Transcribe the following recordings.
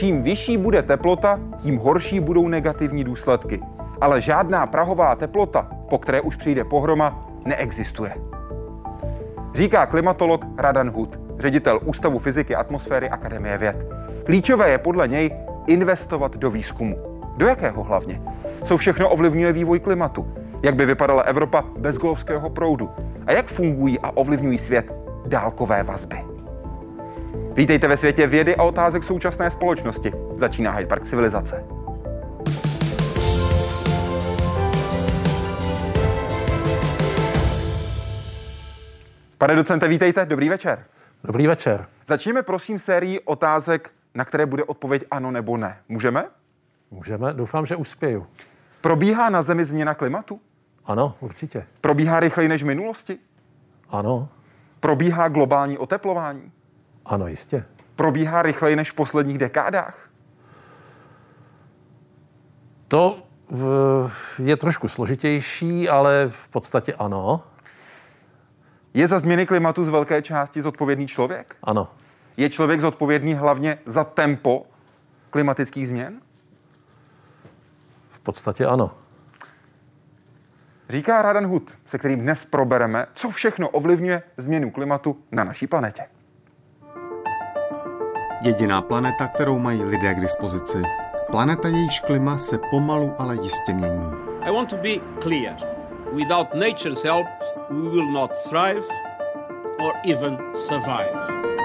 čím vyšší bude teplota, tím horší budou negativní důsledky. Ale žádná prahová teplota, po které už přijde pohroma, neexistuje. Říká klimatolog Radan Hud, ředitel Ústavu fyziky atmosféry Akademie věd. Klíčové je podle něj investovat do výzkumu. Do jakého hlavně? Co všechno ovlivňuje vývoj klimatu? Jak by vypadala Evropa bez golfského proudu? A jak fungují a ovlivňují svět dálkové vazby? Vítejte ve světě vědy a otázek současné společnosti. Začíná Hyde Park civilizace. Pane docente, vítejte, dobrý večer. Dobrý večer. Začněme prosím sérii otázek, na které bude odpověď ano nebo ne. Můžeme? Můžeme, doufám, že uspěju. Probíhá na Zemi změna klimatu? Ano, určitě. Probíhá rychleji než v minulosti? Ano. Probíhá globální oteplování? Ano, jistě. Probíhá rychleji než v posledních dekádách? To je trošku složitější, ale v podstatě ano. Je za změny klimatu z velké části zodpovědný člověk? Ano. Je člověk zodpovědný hlavně za tempo klimatických změn? V podstatě ano. Říká Radan Hud, se kterým dnes probereme, co všechno ovlivňuje změnu klimatu na naší planetě. Jediná planeta, kterou mají lidé k dispozici. Planeta, jejíž klima se pomalu, ale jistě mění. I want to be clear. Without nature's help, we will not thrive or even survive.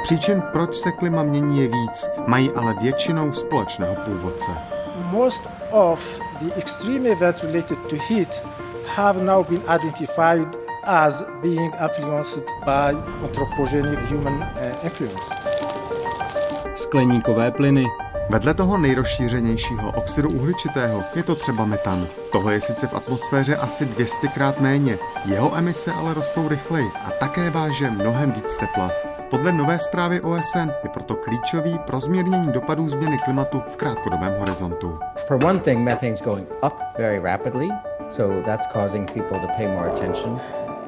Příčin, proč se klima mění, je víc, mají ale většinou společného původce. Most of the extreme events related to heat have now been identified as being influenced by anthropogenic human uh, influence. Skleníkové plyny, Vedle toho nejrozšířenějšího oxidu uhličitého je to třeba metan. Toho je sice v atmosféře asi 200 krát méně, jeho emise ale rostou rychleji a také váže mnohem víc tepla. Podle nové zprávy OSN je proto klíčový pro zmírnění dopadů změny klimatu v krátkodobém horizontu. For one thing, methane's going up very rapidly, so that's causing people to pay more attention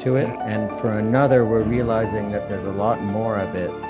to it. And for another, we're realizing that there's a lot more of it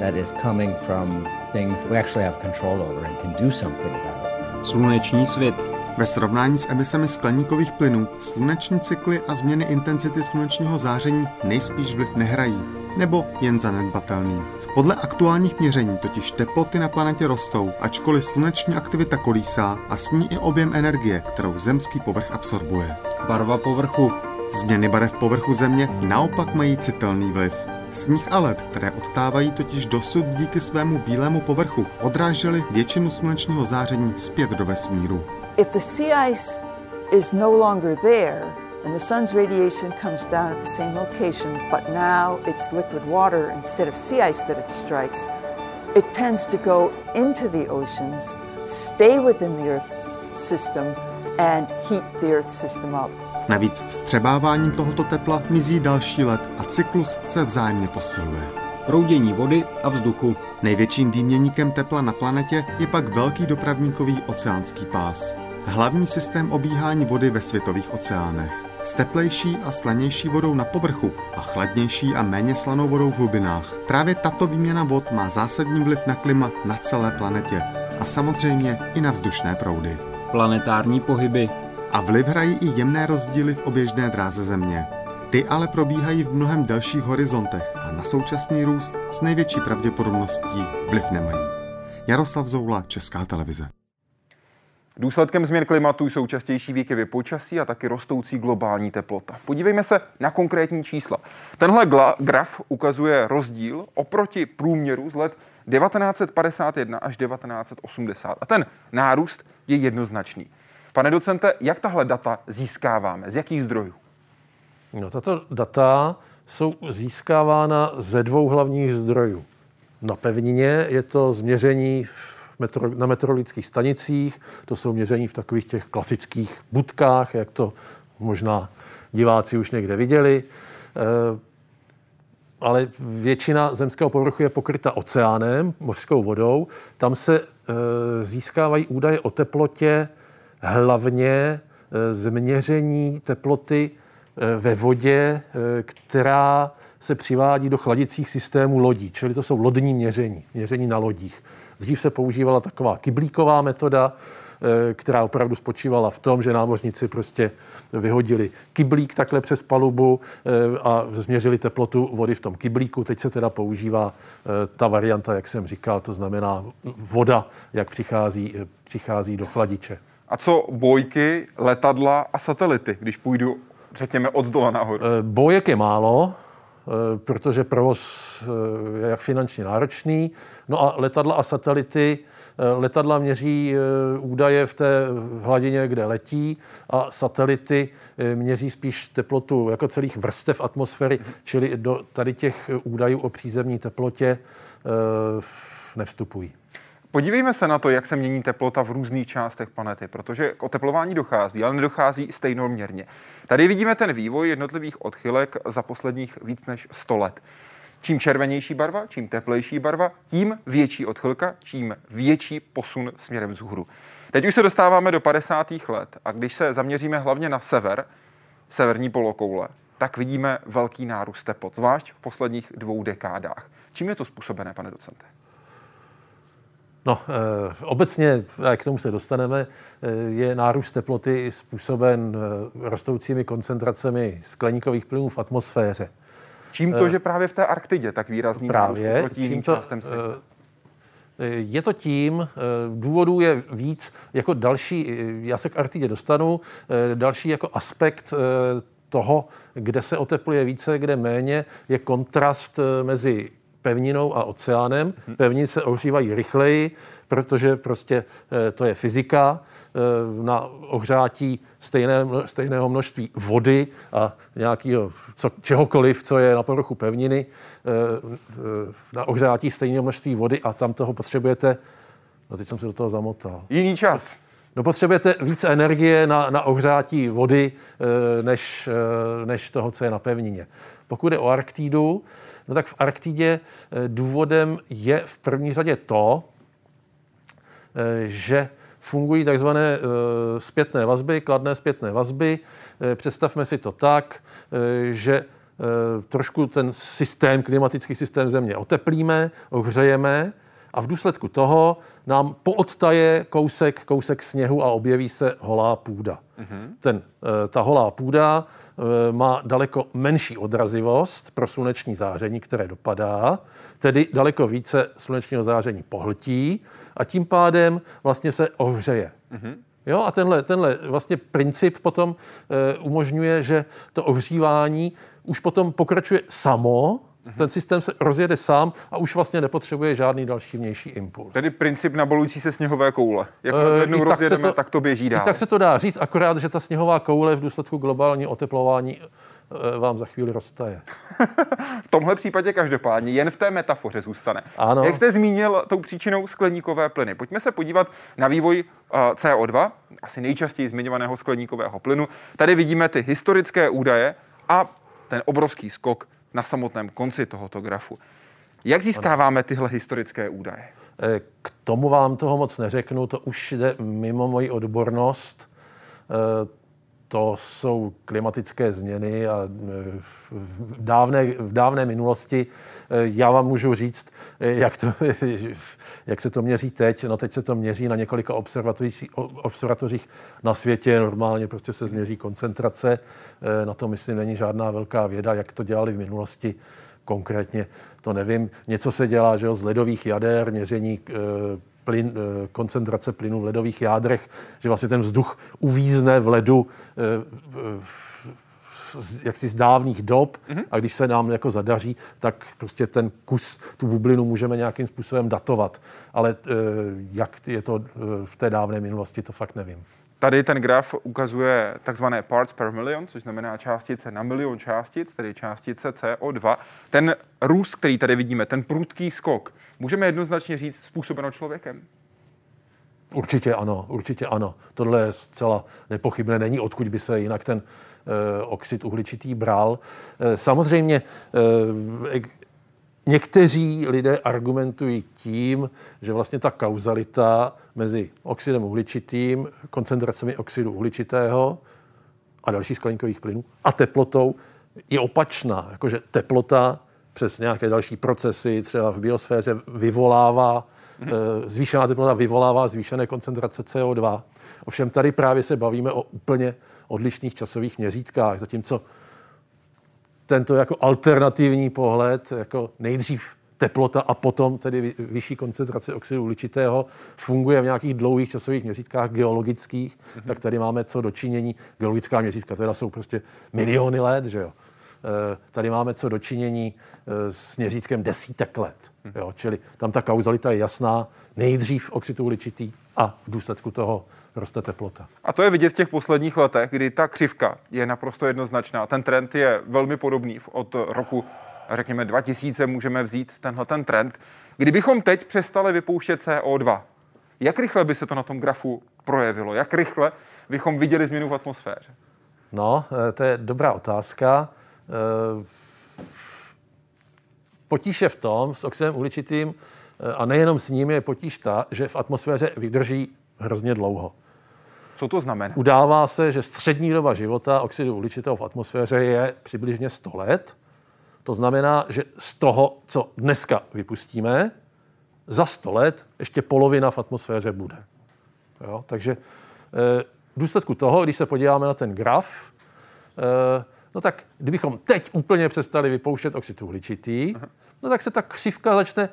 that is coming from things that we actually have control over and can do something about. sluneční svět, Ve srovnání s emisemi skleníkových plynů, sluneční cykly a změny intenzity slunečního záření nejspíš vliv nehrají, nebo jen zanedbatelný. Podle aktuálních měření totiž teploty na planetě rostou, ačkoliv sluneční aktivita kolísá a s ní i objem energie, kterou zemský povrch absorbuje. barva povrchu, Změny barev povrchu Země naopak mají citelný vliv. Sníh a led, které odtávají totiž dosud díky svému bílému povrchu, odrážely většinu slunečního záření zpět do vesmíru. If the sea ice is no longer there and the sun's radiation comes down at the same location, but now it's liquid water instead of sea ice that it strikes, it tends to go into the oceans, stay within the Earth's system, and heat the Earth's system up. Navíc vstřebáváním tohoto tepla mizí další led a cyklus se vzájemně posiluje. proudění vody a vzduchu, Největším výměníkem tepla na planetě je pak velký dopravníkový oceánský pás. Hlavní systém obíhání vody ve světových oceánech. S teplejší a slanější vodou na povrchu a chladnější a méně slanou vodou v hlubinách. Právě tato výměna vod má zásadní vliv na klima na celé planetě a samozřejmě i na vzdušné proudy. planetární pohyby, A vliv hrají i jemné rozdíly v oběžné dráze Země. Ty ale probíhají v mnohem delších horizontech a na současný růst s největší pravděpodobností vliv nemají. Jaroslav Zoula, Česká televize. Důsledkem změn klimatu jsou častější výkyvy počasí a taky rostoucí globální teplota. Podívejme se na konkrétní čísla. Tenhle graf ukazuje rozdíl oproti průměru z let 1951 až 1980. A ten nárůst je jednoznačný. Pane docente, jak tahle data získáváme? Z jakých zdrojů? No, tato data jsou získávána ze dvou hlavních zdrojů. Na pevnině je to změření metro, na meteorologických stanicích, to jsou měření v takových těch klasických budkách, jak to možná diváci už někde viděli. E, ale většina zemského povrchu je pokryta oceánem, mořskou vodou. Tam se e, získávají údaje o teplotě hlavně e, z měření teploty e, ve vodě, e, která se přivádí do chladicích systémů lodí, čili to jsou lodní měření, měření na lodích. Dřív se používala taková kyblíková metoda, která opravdu spočívala v tom, že námořníci prostě vyhodili kyblík takhle přes palubu a změřili teplotu vody v tom kyblíku. Teď se teda používá ta varianta, jak jsem říkal, to znamená voda, jak přichází, přichází do chladiče. A co bojky, letadla a satelity, když půjdu, řekněme, od zdola nahoru? Bojek je málo, protože provoz je jak finančně náročný. No a letadla a satelity Eh, letadla měří eh, údaje v té hladině, kde letí a satelity eh, měří spíš teplotu jako celých vrstev atmosféry, čili do tady těch údajů o přízemní teplotě nevstupují. Podívejme se na to, jak se mění teplota v různých částech planety, protože k oteplování dochází, ale nedochází stejnoměrně. Tady vidíme ten vývoj jednotlivých odchylek za posledních víc než 100 let. Čím červenější barva, čím teplejší barva, tím větší odchylka, čím větší posun směrem vzhůru. Teď už se dostáváme do 50. let a když se zaměříme hlavně na sever, severní polokoule, tak vidíme velký nárůst teplot, zvlášť v posledních dvou dekádách. Čím je to způsobené, pane docente? No, e, obecně, a k tomu se dostaneme, e, je nárůst teploty způsoben e, rostoucími koncentracemi skleníkových plynů v atmosféře. Čím to, eh, že právě v té Arktidě tak výrazný právě, proti jiným to, částem světa? Eh, je to tím, eh, důvodů je víc, jako další, já se k Arktidě dostanu, další jako aspekt toho, kde se otepluje více, kde méně, je kontrast mezi pevninou a oceánem. Mhm. Pevniny se ohřívají rychleji, protože prostě to je fyzika. Eh, na ohřátí stejné, stejného množství vody a nějakého co, čehokoliv, co je na povrchu pevniny, eh, eh, na ohřátí stejného množství vody a tam toho potřebujete, no teď jsem se do toho zamotal. Jiný čas. No potřebujete více energie na, na ohřátí vody, než, než toho, co je na pevnině. Pokud je o Arktídu, no tak v Arktidě důvodem je v první řadě to, že fungují takzvané eh, zpětné vazby, kladné zpětné vazby. Eh, představme si to tak, eh, že trošku ten systém, klimatický systém země oteplíme, ohřejeme a v důsledku toho nám poodtaje kousek, kousek sněhu a objeví se holá půda. Mm-hmm. Ten, ta holá půda má daleko menší odrazivost pro sluneční záření, které dopadá, tedy daleko více slunečního záření pohltí a tím pádem vlastně se ohřeje. Mm-hmm. Jo, a tenhle, tenhle vlastně princip potom e, umožňuje, že to ohřívání už potom pokračuje samo. Ten systém se rozjede sám a už vlastně nepotřebuje žádný další vnější impuls. Tedy princip nabalující se sněhové koule. Jak e, jednou rozjedeme, tak, to, tak to běží dál. tak se to dá říct, akorát, že ta sněhová koule v důsledku globálního oteplování Eh, vám za chvíli roztaje. v tomhle případě každopádně jen v té metafoře zůstane. Ano. Jak jste zmínil tou příčinou skleníkové plyny. Pojďme se podívat na vývoj eh, CO2, asi nejčastěji zmiňovaného skleníkového plynu. Tady vidíme ty historické údaje a ten obrovský skok na samotném konci tohoto grafu. Jak získáváme tyhle historické údaje? Eh, k tomu vám toho moc neřeknu, to už jde mimo moji odbornost to jsou klimatické změny a e, v dávné, v dávné minulosti e, já vám můžu říct, e, jak, to, jak se to měří teď. No teď se to měří na několika observatořích, na světě. Normálně prostě se změří koncentrace. Na to, myslím, není žádná velká věda, jak to dělali v minulosti konkrétně, to nevím. Něco se dělá že jo, z ledových jader, měření plyn, eh, koncentrace plynu v ledových jádrech, že vlastně ten vzduch uvízne v ledu eh, jaksi z dávných dob mm-hmm. a když se nám jako zadaří, tak prostě ten kus, tu bublinu můžeme nějakým způsobem datovat. Ale eh, jak je to v té dávné minulosti, to fakt nevím. Tady ten graf ukazuje takzvané parts per million, což znamená částice na milion částic, tedy částice CO2. Ten růst, který tady vidíme, ten prudký skok, můžeme jednoznačně říct způsobeno člověkem? Určitě ano, určitě ano. Tohle je zcela nepochybné. Není odkud by se jinak ten e, oxid uhličitý bral. E, samozřejmě e, Někteří lidé argumentují tím, že vlastně ta kauzalita mezi oxidem uhličitým, koncentracemi oxidu uhličitého a dalších skleníkových plynů a teplotou je opačná. Jakože teplota přes nějaké další procesy třeba v biosféře vyvolává mm-hmm. zvýšená teplota vyvolává zvýšené koncentrace CO2. Ovšem tady právě se bavíme o úplně odlišných časových měřítkách, zatímco tento jako alternativní pohled, jako nejdřív teplota a potom tedy vyšší koncentrace oxidu uhličitého funguje v nějakých dlouhých časových měřítkách geologických, mm-hmm. tak tady máme co dočinění. Geologická měřítka teda jsou prostě miliony let, že jo. Eh, tady máme co dočinění eh, s měřítkem desítek let. Mhm. Jo? Čili tam ta kauzalita je jasná. Nejdřív oxid uhličitý a v důsledku toho roste teplota. A to je vidět v těch posledních letech, kdy ta křivka je naprosto jednoznačná. Ten trend je velmi podobný. Od roku, řekněme, 2000 můžeme vzít tenhle ten trend. Kdybychom teď přestali vypouštět CO2, jak rychle by se to na tom grafu projevilo? Jak rychle bychom viděli změnu v atmosféře? No, eh, to je dobrá otázka. Eh, potíž je v tom s oxidem uhličitým, eh, a nejenom s ním je potíž ta, že v atmosféře vydrží hrozně dlouho. Co to znamená? Udává se, že střední doba života oxidu uhličitého v atmosféře je přibližně 100 let. To znamená, že z toho, co dneska vypustíme, za 100 let ještě polovina v atmosféře bude. Jo? Takže eh, v důsledku toho, když se podíváme na ten graf, no tak kdybychom teď úplně přestali vypouštět oxid uhličitý, no tak se ta křivka začne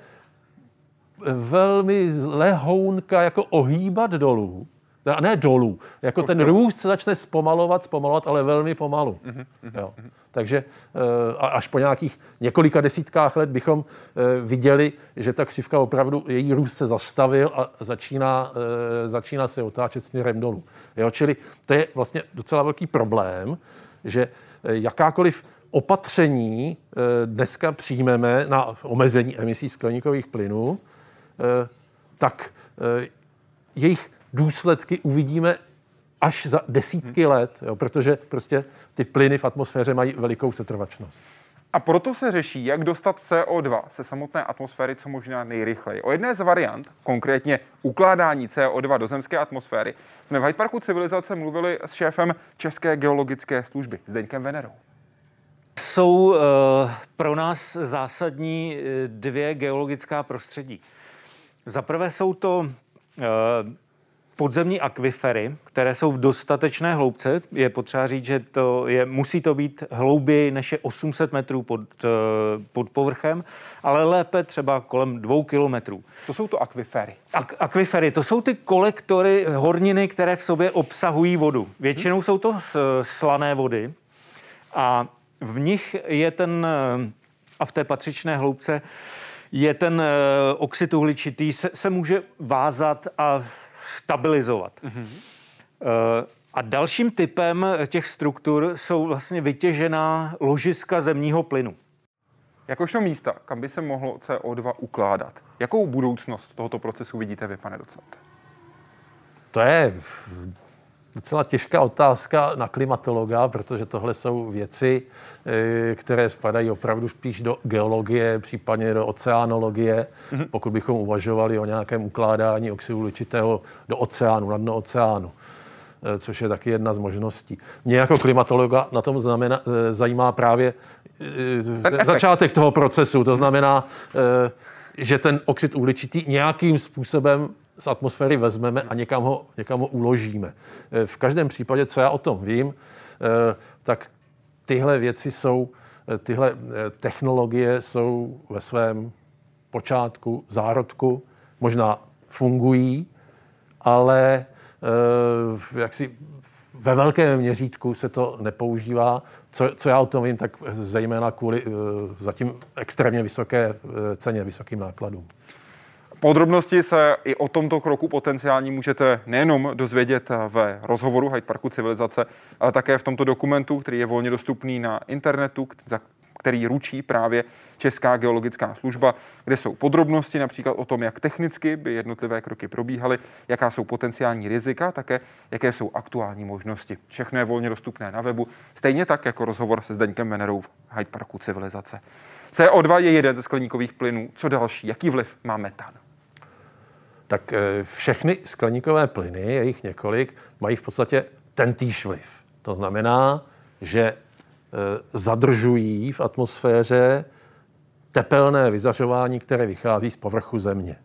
velmi lehounka jako ohýbat dolů. A ne dolů. Jako ten růst se začne zpomalovat, zpomalovat, ale velmi pomalu. Mhm, mhm, jo. Mhm. Takže eh, až po nějakých několika desítkách let bychom eh, viděli, že ta křivka opravdu, její růst se zastavil a začíná, eh, začíná se otáčet směrem dolů. Jo? Čili to je vlastně docela velký problém, že jakákoliv opatření dneska přijmeme na omezení emisí skleníkových plynů, tak eh, jejich důsledky uvidíme až za desítky hmm. let, jo, protože prostě ty plyny v atmosféře mají velikou setrvačnost. A proto se řeší, jak dostat CO2 se samotné atmosféry co možná nejrychleji. O jedné z variant, konkrétně ukládání CO2 do zemské atmosféry, jsme v Hyde Parku civilizace mluvili s šéfem České geologické služby, Zdeňkem Venerou. Jsou uh, pro nás zásadní dvě geologická prostředí. Za prvé jsou to eh, podzemní akvifery, které jsou v dostatečné hloubce. Je potřeba říct, že to je, musí to být hlouběji než je 800 metrů pod, eh, pod povrchem, ale lépe třeba kolem dvou kilometrů. Co jsou to akvifery? Ak- akvifery, to jsou ty kolektory horniny, které v sobě obsahují vodu. Většinou jsou to eh, slané vody a v nich je ten, a v té patřičné hloubce, je ten eh, oxid uhličitý, se, se může vázat a stabilizovat. Mm-hmm. A dalším typem těch struktur jsou vlastně vytěžená ložiska zemního plynu. Jakožto místa, kam by se mohlo CO2 ukládat? Jakou budoucnost tohoto procesu vidíte vy, pane docente? To je docela těžká otázka na klimatologa, protože tohle jsou věci, eh, které spadají opravdu spíš do geologie, případně do oceánologie, mm-hmm. pokud bychom uvažovali o nějakém ukládání oxidu uhličitého do oceánu, na dno oceánu eh, což je taky jedna z možností. Mě jako klimatologa na tom znamená, eh, zajímá právě začátek toho procesu. To znamená, že ten oxid uhličitý nějakým způsobem z atmosféry vezmeme a někam ho, někam ho uložíme. Eh, v každém případě, co já o tom vím, eh, tak tyhle věci jsou, eh, tyhle technologie jsou ve svém počátku, zárodku, možná fungují, ale jak si ve velkém měřítku se to nepoužívá. Co, co já o tom vím, tak zejména kvůli zatím extrémně vysoké ceně, vysokým nákladům. Podrobnosti se i o tomto kroku potenciální můžete nejenom dozvědět ve rozhovoru Hyde Parku civilizace, ale také v tomto dokumentu, který je volně dostupný na internetu, za který ručí právě Česká geologická služba, kde jsou podrobnosti například o tom, jak technicky by jednotlivé kroky probíhaly, jaká jsou potenciální rizika, také jaké jsou aktuální možnosti. Všechno je volně dostupné na webu, stejně tak jako rozhovor se Zdeňkem Venerou v Hyde Parku civilizace. CO2 je jeden ze skleníkových plynů. Co další? Jaký vliv má metan? Tak eh, všechny skleníkové plyny, je jich několik, mají v podstatě tentýž vliv. To znamená, že eh, zadržují v atmosféře tepelné vyzařování, které vychází z povrchu Země.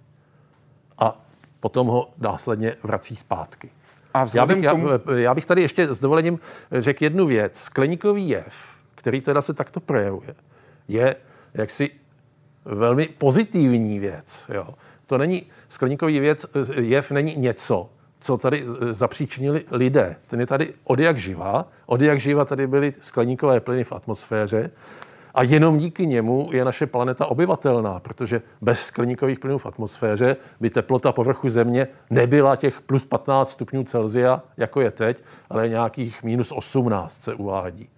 a potom ho následně vrací zpátky. A Já bych, tomu, já, já bych tady ještě s dovolením řekl jednu věc. Skleníkový jev, který teda se takto projevuje, je jaksi velmi pozitivní věc. Jo. To není, skleníkový věc, jev není něco, co tady eh, zapříčinili lidé. Ten je tady od jak živa. Od jak živa tady byly skleníkové plyny v atmosféře. A jenom díky němu je naše planeta obyvatelná, protože bez skleníkových plynů v atmosféře by teplota povrchu Země nebyla těch plus 15 stupňů Celsia, jako je teď, ale nějakých minus 18 se uvádí.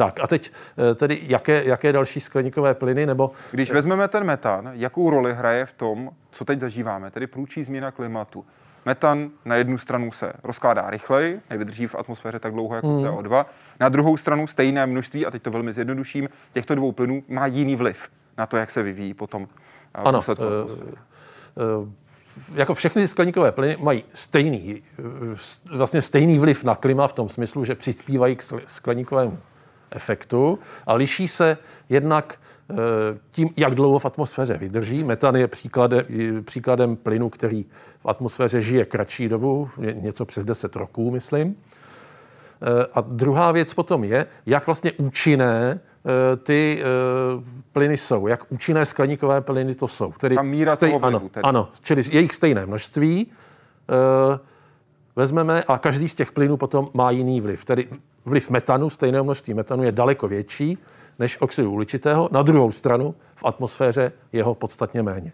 Tak a teď eh, tedy jaké, jaké další skleníkové plyny, nebo když vezmeme ten metan, jakou roli hraje v tom, co teď zažíváme, tedy průčí změna klimatu? Metan na jednu stranu se rozkládá rychleji, nevydrží v atmosféře tak dlouho jako Hmm. CO2. Na druhou stranu stejné množství, a teď to velmi zjednoduším, těchto dvou plynů má jiný vliv na to, jak se vyvíjí potom eh, Ano, důsledku eh, atmosféry. eh, jako všechny skleníkové plyny mají stejný, eh, vlastně stejný vliv na klima v tom smyslu, že přispívají k skle- skleníkovému efektu a liší se jednak eh, tím, jak dlouho v atmosféře vydrží. Metan je příkladem, příkladem plynu, který v atmosféře žije kratší dobu, ně- něco přes 10 roků, myslím. Eh, A druhá věc potom je, jak vlastně účinné eh, ty plyny jsou, jak účinné skleníkové plyny to jsou. Tedy Ta míra toho vlivu ano, tedy. ano, čili jejich stejné množství vezmeme a každý z těch plynů potom má jiný vliv. Tedy vliv metanu, stejného množství metanu je daleko větší než oxidu uhličitého. Na druhou stranu v atmosféře je ho podstatně méně.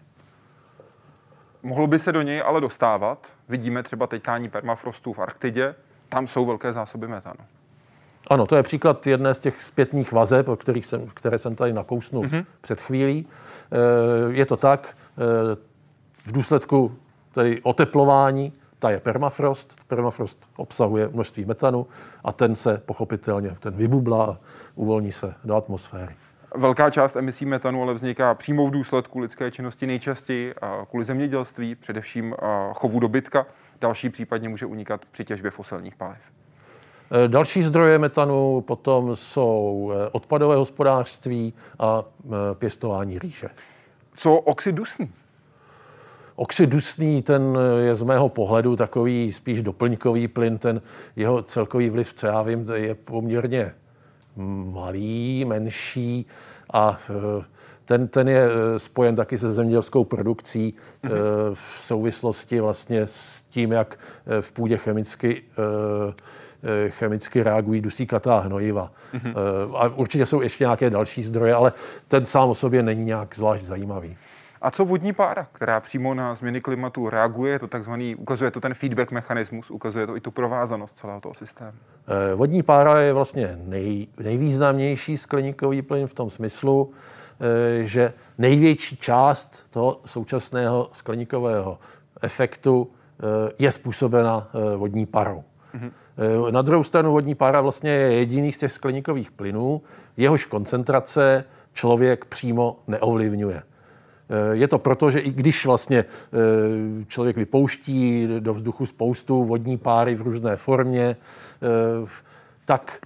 Mohlo by se do něj ale dostávat. Vidíme třeba teďkání permafrostu v Arktidě, tam jsou velké zásoby metanu. Ano, to je příklad jedné z těch zpětných vazeb, o kterých jsem, které jsem tady nakousnul mm-hmm. před chvílí. E, Je to tak, e, v důsledku tedy oteplování, ta je permafrost. Permafrost obsahuje množství metanu a ten se pochopitelně, ten vybublá a uvolní se do atmosféry. Velká část emisí metanu ale vzniká přímo v důsledku lidské činnosti nejčastěji kvůli zemědělství, především chovu dobytka. Další případně může unikat při těžbě fosilních paliv. E, Další zdroje metanu potom jsou e, odpadové hospodářství a e, pěstování rýže. Co oxid dusný? Oxid dusný, ten je z mého pohledu takový spíš doplňkový plyn, ten jeho celkový vliv, co já vím, je poměrně malý, menší a eh, ten, ten je eh, spojen taky se zemědělskou produkcí eh, v souvislosti vlastně s tím, jak eh, v půdě chemicky eh, eh, chemicky reagují dusíkatá hnojiva. Mm-hmm. A určitě jsou ještě nějaké další zdroje, ale ten sám o sobě není nějak zvlášť zajímavý. A co vodní pára, která přímo na změny klimatu reaguje, je to takzvaný, ukazuje to ten feedback mechanismus, ukazuje to i tu provázanost celého toho systému. Eh, Vodní pára je vlastně nej, nejvýznamnější skleníkový plyn v tom smyslu, eh, že největší část toho současného skleníkového efektu eh, je způsobena vodní parou. Mm-hmm. Na druhou stranu vodní pára vlastně je jediný z těch skleníkových plynů, jehož koncentrace člověk přímo neovlivňuje. Eh, Je to proto, že i když vlastně eh, člověk vypouští do vzduchu spoustu vodní páry v různé formě, eh, tak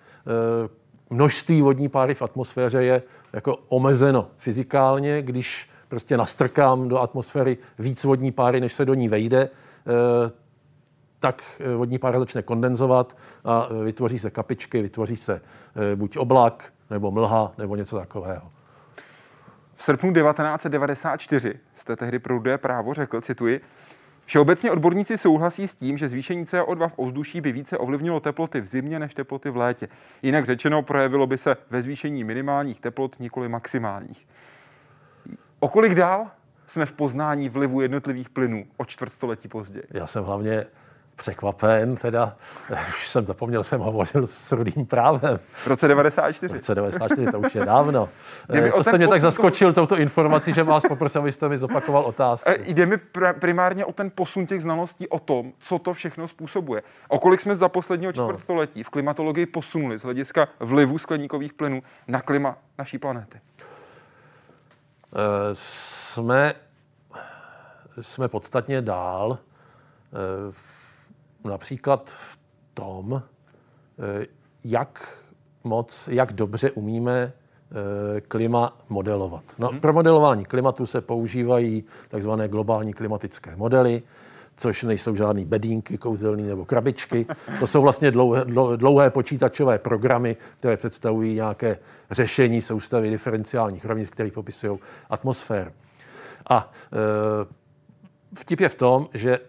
množství vodní páry v atmosféře je jako omezeno fyzikálně, když prostě nastrkám do atmosféry víc vodní páry, než se do ní vejde, tak vodní pára začne kondenzovat a vytvoří se kapičky, vytvoří se buď oblak, nebo mlha, nebo něco takového. V srpnu 1994 jste tehdy pro Rudé právo řekl, cituji, Všeobecně odborníci souhlasí s tím, že zvýšení CO2 v ovzduší by více ovlivnilo teploty v zimě než teploty v létě. Jinak řečeno, projevilo by se ve zvýšení minimálních teplot, nikoli maximálních. O kolik dál jsme v poznání vlivu jednotlivých plynů o čtvrtstoletí později? Já jsem hlavně překvapen, teda, už jsem zapomněl, jsem hovořil s rudým právem. V roce 94. V roce 94, to už je dávno. Kdyby Eh, To jste mě tak posun toho- zaskočil touto informací, že vás poprosil, abyste mi zopakoval otázku. E, Jde mi pr- primárně o ten posun těch znalostí o tom, co to všechno způsobuje. O kolik jsme za posledního No. čtvrtstoletí v klimatologii posunuli z hlediska vlivu skleníkových plynů na klima naší planety. Eh, Jsme, jsme podstatně dál, eh, například v tom, eh, jak moc, jak dobře umíme eh, klima modelovat. No, pro modelování klimatu se používají takzvané globální klimatické modely, což nejsou žádný bedínky kouzelný nebo krabičky. To jsou vlastně dlouhé, dlouhé počítačové programy, které představují nějaké řešení soustavy diferenciálních rovnic, které popisují atmosféru. A e, vtip je v tom, že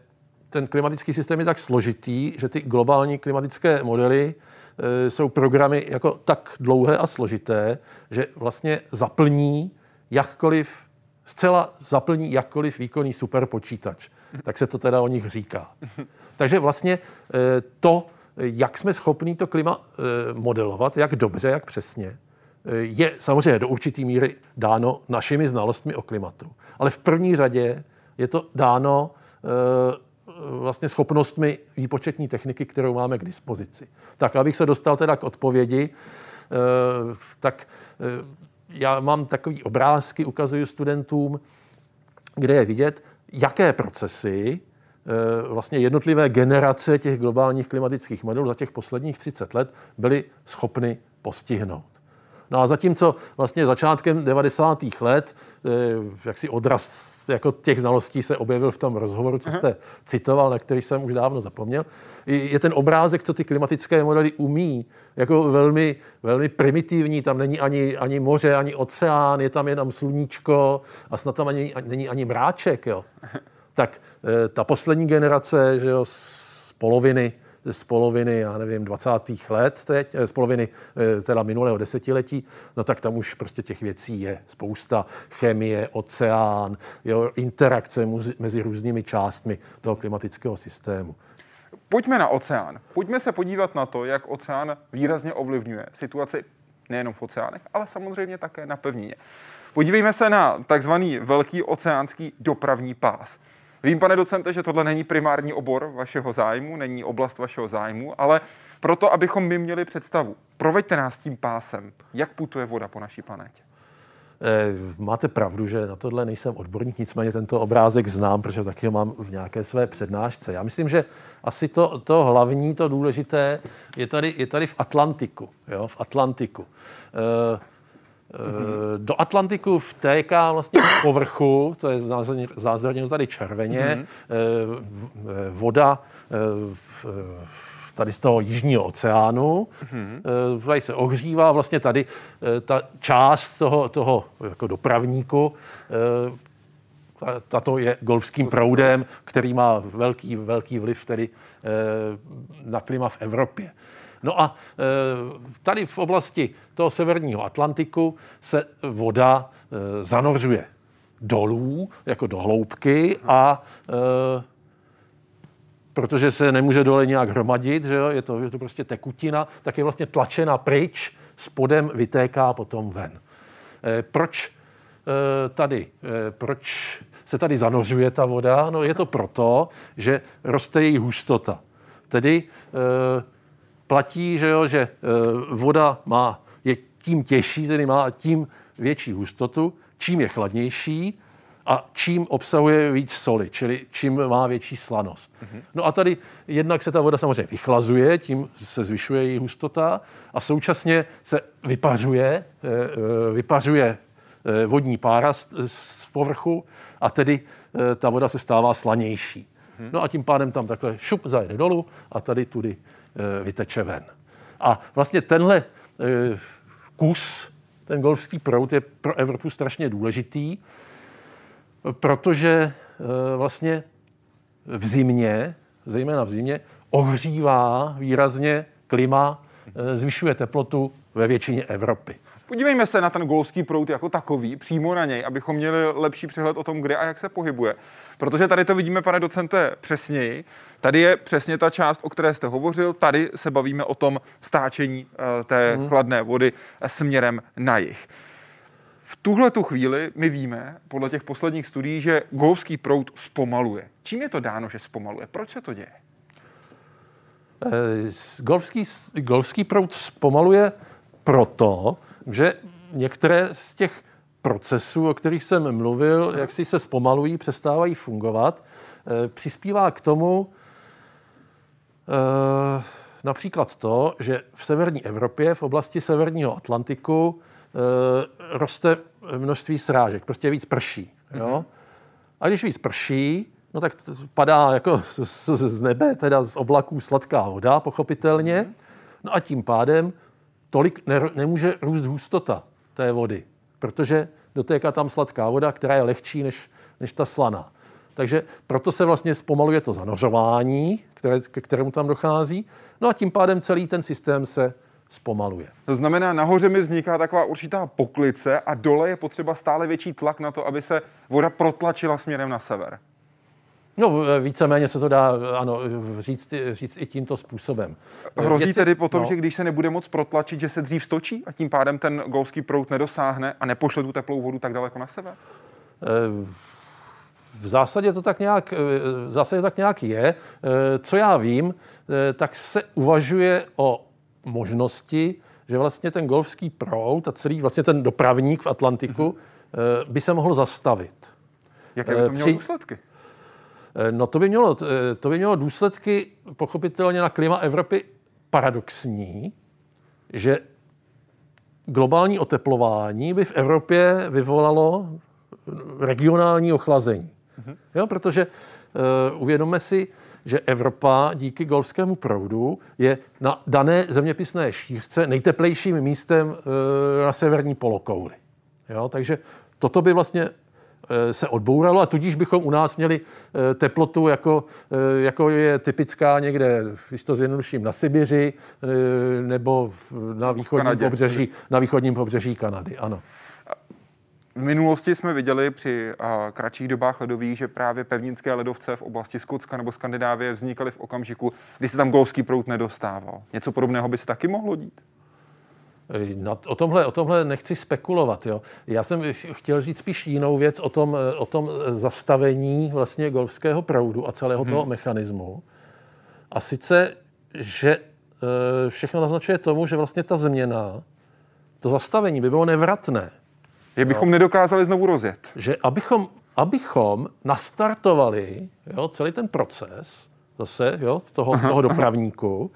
ten klimatický systém je tak složitý, že ty globální klimatické modely e, jsou programy jako tak dlouhé a složité, že vlastně zaplní jakkoliv, zcela zaplní jakkoliv výkonný superpočítač. Tak se to teda o nich říká. Takže vlastně e, to, jak jsme schopni to klima e, modelovat, jak dobře, jak přesně, je samozřejmě do určité míry dáno našimi znalostmi o klimatu. Ale v první řadě je to dáno vlastně schopnostmi výpočetní techniky, kterou máme k dispozici. Tak, abych se dostal teda k odpovědi, eh, tak eh, já mám takový obrázky, ukazuju studentům, kde je vidět, jaké procesy eh, vlastně jednotlivé generace těch globálních klimatických modelů za těch posledních 30 let byly schopny postihnout. No a zatímco vlastně začátkem 90. let, jak si odraz jako těch znalostí se objevil v tom rozhovoru, co jste citoval, na který jsem už dávno zapomněl, je ten obrázek, co ty klimatické modely umí, jako velmi, velmi primitivní, tam není ani, ani moře, ani oceán, je tam jenom sluníčko a snad tam ani, není ani mráček. Jo. Tak eh, ta poslední generace že jo, z poloviny z poloviny, já nevím, 20. let teď, eh, z poloviny eh, teda minulého desetiletí, no tak tam už prostě těch věcí je spousta. Chemie, oceán, jo, interakce mezi různými částmi toho klimatického systému. Pojďme na oceán. Pojďme se podívat na to, jak oceán výrazně ovlivňuje situaci nejenom v oceánech, ale samozřejmě také na pevnině. Podívejme se na takzvaný velký oceánský dopravní pás. Vím, pane docente, že tohle není primární obor vašeho zájmu, není oblast vašeho zájmu, ale proto, abychom my měli představu, proveďte nás tím pásem, jak putuje voda po naší planetě. Eh, máte pravdu, že na tohle nejsem odborník, nicméně tento obrázek znám, protože taky ho mám v nějaké své přednášce. Já myslím, že asi to, to hlavní, to důležité je tady, je tady v Atlantiku. Jo, v Atlantiku. E, Mm-hmm. Do Atlantiku vtéká vlastně z povrchu, to je zázraně tady červeně, mm-hmm. voda tady z toho jižního oceánu. Mm-hmm. Tady se ohřívá vlastně tady ta část toho, toho jako dopravníku, tato je golfským proudem, který má velký, velký vliv tedy na klima v Evropě. No a e, tady v oblasti toho severního Atlantiku se voda e, zanořuje dolů, jako do hloubky a e, protože se nemůže dole nějak hromadit, že jo, je, to, je to prostě tekutina, tak je vlastně tlačena pryč, spodem vytéká potom ven. E, proč e, tady, e, proč se tady zanořuje ta voda? No je to proto, že roste její hustota. Tedy e, platí, že, jo, že e, voda má, je tím těžší, tedy má tím větší hustotu, čím je chladnější a čím obsahuje víc soli, čili čím má větší slanost. Mm-hmm. No a tady jednak se ta voda samozřejmě vychlazuje, tím se zvyšuje její hustota a současně se vypařuje, e, e, vypařuje vodní pára z povrchu a tedy ta voda se stává slanější. Mhm. No a tím pádem tam takhle šup zajede dolů a tady tudy Eh, vyteče ven. A vlastně tenhle eh, kus, ten golfský proud je pro Evropu strašně důležitý, protože eh, vlastně v zimě, zejména v zimě, ohřívá výrazně klima, zvyšuje teplotu ve většině Evropy. Podívejme se na ten golský proud jako takový, přímo na něj, abychom měli lepší přehled o tom, kde a jak se pohybuje. Protože tady to vidíme, pane docente, přesněji. Tady je přesně ta část, o které jste hovořil. Tady se bavíme o tom stáčení uh, té hmm. chladné vody směrem na jih. V tuhle tu chvíli my víme, podle těch posledních studií, že golfský proud zpomaluje. Čím je to dáno, že zpomaluje? Proč se to děje? Eh, golfský, golfský proud zpomaluje proto, že některé z těch procesů, o kterých jsem mluvil, jak si se zpomalují, přestávají fungovat, eh, přispívá k tomu eh, například to, že v severní Evropě, v oblasti severního Atlantiku, roste množství srážek, prostě víc prší. Jo? A když víc prší, no tak padá jako z, z, z nebe, teda z oblaků sladká voda, pochopitelně. No a tím pádem tolik ne, nemůže růst hustota té vody, protože dotéká tam sladká voda, která je lehčí než, než ta slaná. Takže proto se vlastně zpomaluje to zanořování, které, ke kterému tam dochází. No a tím pádem celý ten systém se zpomaluje. To znamená, nahoře mi vzniká taková určitá poklice a dole je potřeba stále větší tlak na to, aby se voda protlačila směrem na sever. No, víceméně se to dá ano, říct, říct i tímto způsobem. Hrozí Věci- tedy potom, no. že když se nebude moc protlačit, že se dřív stočí a tím pádem ten golský proud nedosáhne a nepošle tu teplou vodu tak daleko na sever? Eh, V zásadě to tak nějak, eh, v zásadě tak nějak je. Eh, Co já vím, eh, tak se uvažuje o možnosti, že vlastně ten golfský proud a celý vlastně ten dopravník v Atlantiku eh, by se mohl zastavit. Jaké by Eh, to mělo při- důsledky? Eh, No to by mělo, eh, to by mělo důsledky pochopitelně na klima Evropy paradoxní, že globální oteplování by v Evropě vyvolalo regionální ochlazení. Jo, protože uh, uvědomme si, že Evropa díky golfskému proudu je na dané zeměpisné šířce nejteplejším místem uh, na severní polokouli. Jo, takže toto by vlastně se odbouralo a tudíž bychom u nás měli eh, teplotu, jako, eh, jako je typická někde, když to zjednoduším, na Sibiři eh, nebo na východním, pobřeží, na východním pobřeží Kanady. Ano. V minulosti jsme viděli při a, kratších dobách ledových, že právě pevninské ledovce v oblasti Skotska nebo Skandinávie vznikaly v okamžiku, kdy se tam golfský proud nedostával. Něco podobného by se taky mohlo dít? Na, o, tomhle, o tomhle nechci spekulovat. Jo. Já jsem ch- chtěl říct spíš jinou věc o tom, eh, o tom eh, zastavení vlastně golfského proudu a celého toho mechanismu. A sice, že eh, všechno naznačuje tomu, že vlastně ta změna, to zastavení by bylo nevratné. Je bychom nedokázali znovu rozjet. Že abychom, abychom nastartovali jo, celý ten proces zase jo, toho, toho dopravníku,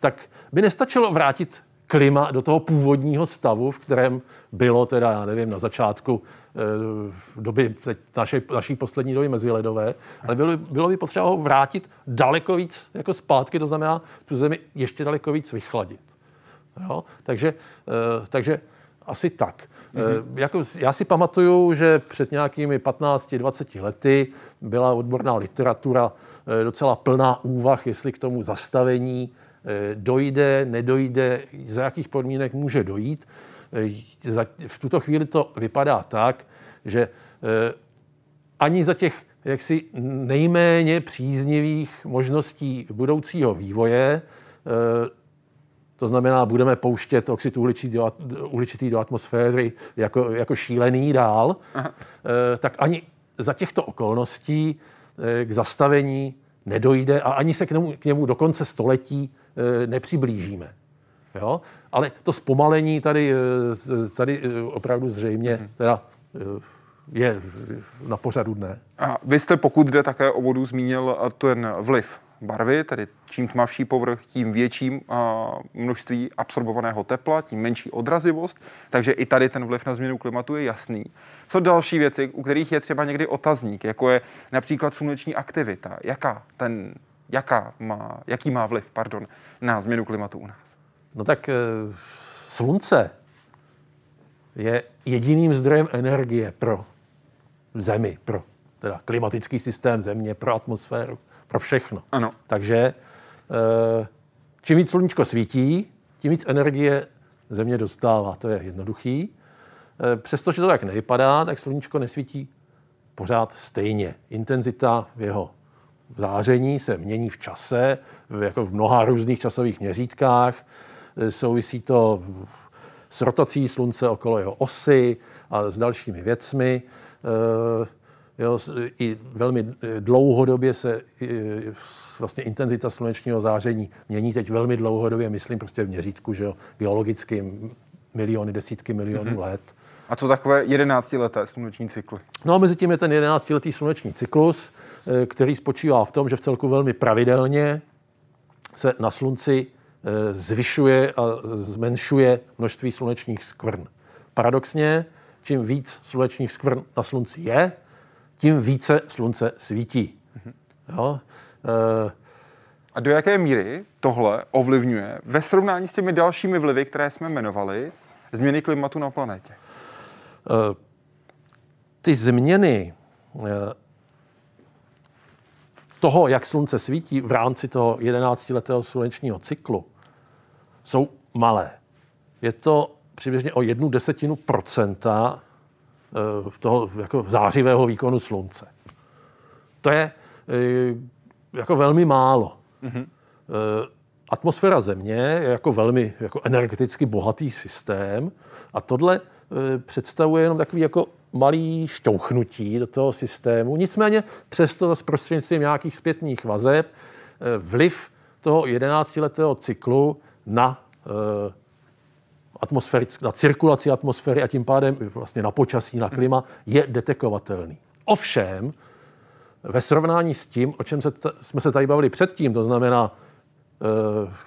tak by nestačilo vrátit klima do toho původního stavu, v kterém bylo teda, já nevím, na začátku eh, doby teď naší, naší poslední doby meziledové, ale bylo, bylo by potřeba ho vrátit daleko víc jako zpátky, to znamená tu zemi ještě daleko víc vychladit. Jo? Takže, eh, takže asi tak. Mm-hmm. Jako, já si pamatuju, že před nějakými 15-20 lety byla odborná literatura docela plná úvah, jestli k tomu zastavení dojde, nedojde, za jakých podmínek může dojít. Eh, V tuto chvíli to vypadá tak, že eh, ani za těch jaksi nejméně příznivých možností budoucího vývoje eh, to znamená, budeme pouštět oxid uhličitý do, atmosféry jako, jako šílený dál, e, tak ani za těchto okolností k zastavení nedojde a ani se k němu, k němu do konce století e, nepřiblížíme. Jo? Ale to zpomalení tady, e, tady e, opravdu zřejmě teda, e, je na pořadu dne. A vy jste, pokud jde také o vodu, zmínil ten vliv barvy, tedy čím tmavší povrch, tím větší a, množství absorbovaného tepla, tím menší odrazivost, takže i tady ten vliv na změnu klimatu je jasný. Co další věci, u kterých je třeba někdy otazník, jako je například sluneční aktivita, jaká ten, jaká má, jaký má vliv pardon, na změnu klimatu u nás? No tak eh, slunce je jediným zdrojem energie pro Zemi, pro teda klimatický systém Země, pro atmosféru, pro všechno. Ano. Takže eh, čím víc sluníčko svítí, tím víc energie Země dostává. To je jednoduchý. Eh, Přestože to tak nevypadá, tak sluníčko nesvítí pořád stejně. Intenzita v jeho záření se mění v čase, v, jako v mnoha různých časových měřítkách. E, Souvisí to s rotací slunce okolo jeho osy a s dalšími věcmi. Jo, I velmi e, dlouhodobě se vlastně intenzita slunečního záření mění. Teď velmi dlouhodobě, myslím prostě v měřítku, že jo, geologickým miliony, desítky milionů mm-hmm. let. A co takové 11-leté sluneční cykly? No a mezi tím je ten 11-letý sluneční cyklus, eh, který spočívá v tom, že v celku velmi pravidelně se na slunci eh, zvyšuje a zmenšuje množství slunečních skvrn. paradoxně, čím víc slunečních skvrn na slunci je, tím více slunce svítí. Jo? E, A do jaké míry tohle ovlivňuje ve srovnání s těmi dalšími vlivy, které jsme jmenovali, změny klimatu na planetě? e, ty změny e, toho, jak slunce svítí v rámci toho 11-letého slunečního cyklu, jsou malé. Je to přibližně o jednu desetinu procenta eh, toho jako zářivého výkonu slunce. To je eh, jako velmi málo. Mm-hmm. Atmosféra Země je jako velmi jako energeticky bohatý systém a tohle představuje jenom takový jako malý šťouchnutí do toho systému. Nicméně přesto s prostřednictvím nějakých zpětných vazeb vliv toho 11-letého cyklu na na cirkulaci atmosféry a tím pádem vlastně na počasí, na klima, je detekovatelný. Ovšem, ve srovnání s tím, o čem se t- jsme se tady bavili předtím, to znamená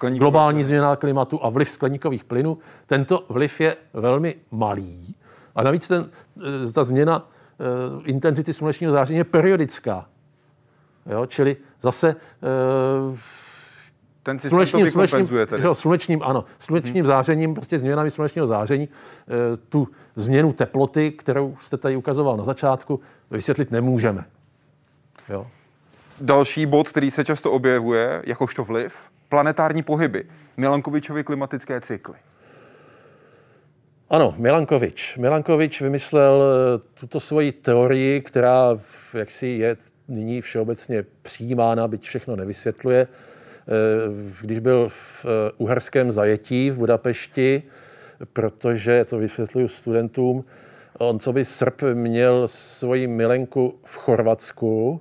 e, globální změna klimatu a vliv skleníkových plynů, tento vliv je velmi malý. A navíc ten, e, ta změna e, intenzity slunečního záření je periodická. Jo? Čili zase e, ten systém slunečním, to slunečním, tedy. Jo, slunečním, ano, slunečním hmm. zářením, prostě změnami slunečního záření, e, tu změnu teploty, kterou jste tady ukazoval na začátku, vysvětlit nemůžeme. Jo. Další bod, který se často objevuje, jakožto vliv, planetární pohyby, Milankovičovy klimatické cykly. Ano, Milankovič. Milankovič vymyslel e, tuto svoji teorii, která jaksi je nyní všeobecně přijímána, byť všechno nevysvětluje, Eh, když byl v eh, uherském zajetí v Budapešti, protože, to vysvětluju studentům, on, co by Srb, měl svoji milenku v Chorvatsku,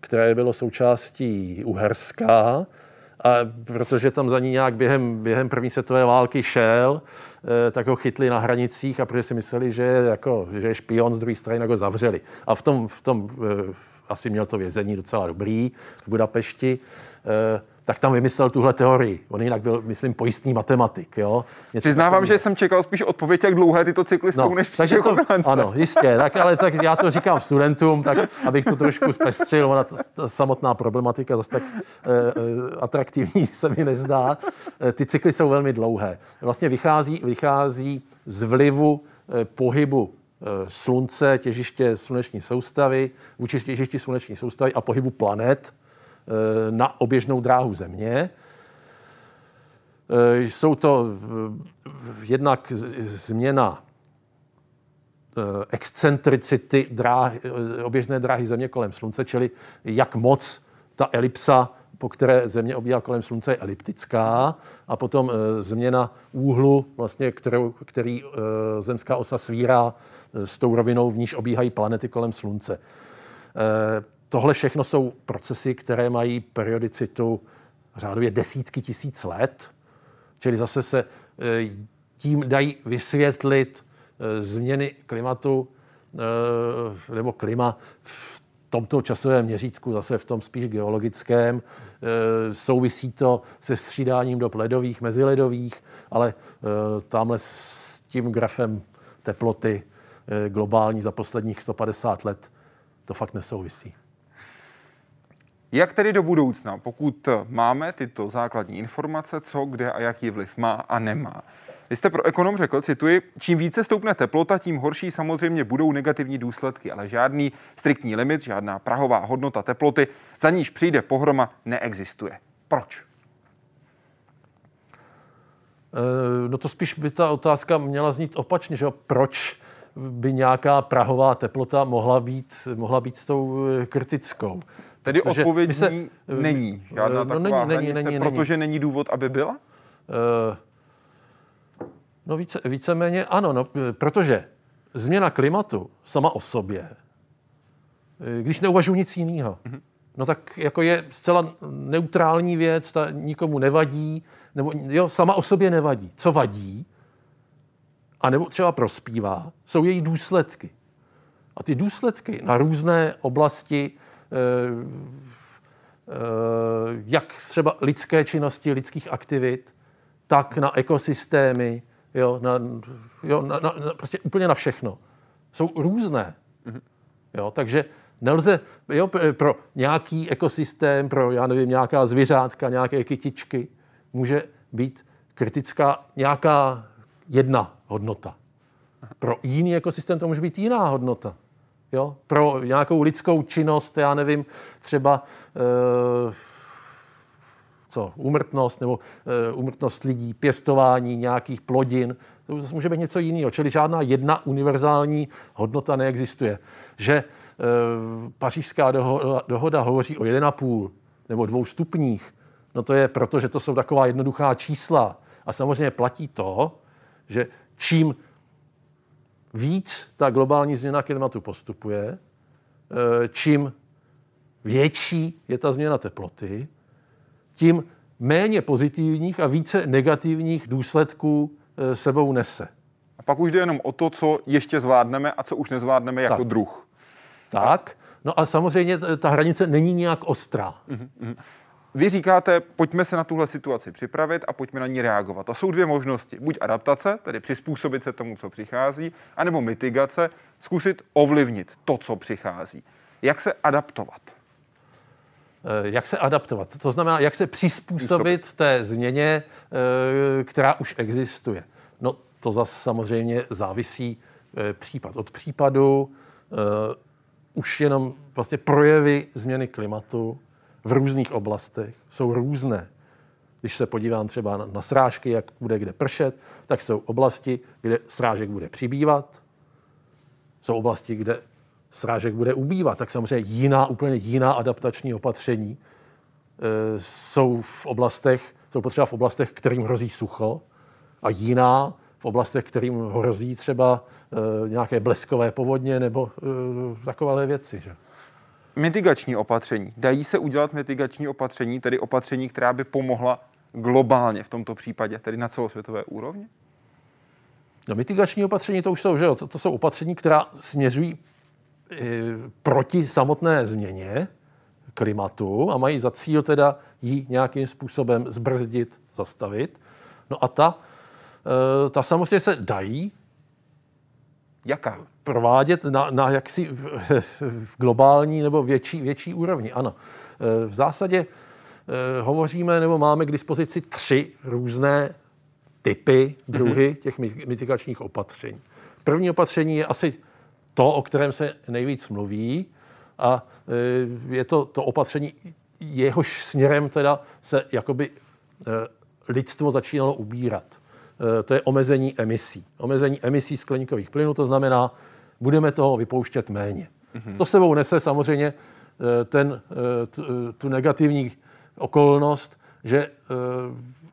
které bylo součástí Uherska, a protože tam za ní nějak během, během první světové války šel, eh, tak ho chytli na hranicích a protože si mysleli, že je, jako, že je špion z druhé strany, tak ho zavřeli. A v tom, v tom asi měl to vězení docela dobrý v Budapešti tak tam vymyslel tuhle teorii. On jinak byl, myslím, pojistný matematik. Jo? Něco Přiznávám, takový... že jsem čekal spíš odpověď, jak dlouhé tyto cykly no, jsou, než takže to, Ano, jistě. Tak, ale tak já to říkám studentům, tak abych to trošku zpestřil. Ona ta, ta samotná problematika zase tak e, e, atraktivní se mi nezdá. E, ty cykly jsou velmi dlouhé. Vlastně vychází, vychází z vlivu e, pohybu slunce, těžiště sluneční soustavy, vůči těžišti sluneční soustavy a pohybu planet, na oběžnou dráhu Země. Eh, jsou to eh, jednak změna excentricity dráhy, oběžné dráhy Země kolem Slunce, čili jak moc ta elipsa, po které Země obíhá kolem Slunce, je eliptická, a potom změna úhlu, vlastně, kterou, který zemská osa svírá s tou rovinou, v níž obíhají planety kolem Slunce. Tohle všechno jsou procesy, které mají periodicitu řádově desítky tisíc let, čili zase se eh, tím dají vysvětlit eh, změny klimatu eh, nebo klima v tomto časovém měřítku, zase v tom spíš geologickém. Souvisí to se střídáním do ledových, meziledových, ale tamhle s tím grafem teploty globální za posledních 150 let to fakt nesouvisí. Jak tedy do budoucna, pokud máme tyto základní informace, co, kde a jaký vliv má a nemá? Vy jste pro ekonom řekl, cituji, čím více stoupne teplota, tím horší samozřejmě budou negativní důsledky, ale žádný striktní limit, žádná prahová hodnota teploty, za níž přijde pohroma, neexistuje. Proč? E, no to spíš by ta otázka měla znít opačně, že proč by nějaká prahová teplota mohla být, mohla být tou eh, kritickou. Tedy odpověď se, není žádná no, taková není, hranice, není, není, protože není důvod, aby byla? Uh, no více, víceméně ano, no, protože změna klimatu sama o sobě, eh, když neuvažuji nic jiného, mm-hmm. no tak jako je zcela neutrální věc, ta nikomu nevadí, nebo jo, sama o sobě nevadí. Co vadí, a nebo třeba prospívá, jsou její důsledky. A ty důsledky na různé oblasti Eh, eh, jak třeba lidské činnosti, lidských aktivit, tak na ekosystémy, jo, na, jo, na, na, na, prostě úplně na všechno. Jsou různé. Jo, takže nelze jo, pro nějaký ekosystém, pro, já nevím, nějaká zvířátka, nějaké kytičky, může být kritická nějaká jedna hodnota. Pro jiný ekosystém to může být jiná hodnota. Jo? Pro nějakou lidskou činnost, já nevím, třeba e, co, úmrtnost nebo e, úmrtnost lidí, pěstování nějakých plodin, to zase může být něco jiného. Čili žádná jedna univerzální hodnota neexistuje. Že e, pařížská dohoda, dohoda hovoří o 1,5 nebo dvou stupních, no to je proto, že to jsou taková jednoduchá čísla. A samozřejmě platí to, že čím víc ta globální změna klimatu postupuje, eh, čím větší je ta změna teploty, tím méně pozitivních a více negativních důsledků eh, sebou nese. A pak už jde jenom o to, co ještě zvládneme a co už nezvládneme jako tak. druh. Tak. No a samozřejmě ta hranice není nějak ostrá. Mm-hmm. Vy říkáte, pojďme se na tuhle situaci připravit a pojďme na ní reagovat. A jsou dvě možnosti. Buď adaptace, tedy přizpůsobit se tomu, co přichází, anebo mitigace, zkusit ovlivnit to, co přichází. Jak se adaptovat? Eh, jak se adaptovat? To znamená, jak se přizpůsobit té změně, eh, která už existuje. No to zase samozřejmě závisí eh, případ od případu. Už jenom vlastně projevy změny klimatu v různých oblastech jsou různé. Když se podívám třeba na, na srážky, jak bude kde pršet, tak jsou oblasti, kde srážek bude přibývat, jsou oblasti, kde srážek bude ubývat. Tak samozřejmě jiná, úplně jiná adaptační opatření e, jsou v oblastech, jsou potřeba v oblastech, kterým hrozí sucho a jiná v oblastech, kterým hrozí třeba e, nějaké bleskové povodně nebo e, takové věci. Že? Mitigační opatření. Dají se udělat mitigační opatření, tedy opatření, která by pomohla globálně v tomto případě, tedy na celosvětové úrovni? No, mitigační opatření to už jsou, že jo? To, to jsou opatření, která směřují e, proti samotné změně klimatu a mají za cíl teda ji nějakým způsobem zbrzdit, zastavit. No a ta, e, ta samozřejmě se dají Jaká? Provádět na, na jaksi v globální nebo větší, větší úrovni, ano. E, v zásadě e, hovoříme nebo máme k dispozici tři různé typy, druhy mm-hmm. těch mitigačních opatření. První opatření je asi to, o kterém se nejvíc mluví, a e, je to to opatření, jehož směrem teda se jakoby lidstvo začínalo ubírat. Eh, to je omezení emisí. Omezení emisí skleníkových plynů, to znamená, budeme toho vypouštět méně. Mm-hmm. To sebou nese samozřejmě eh, ten, eh, tu negativní okolnost, že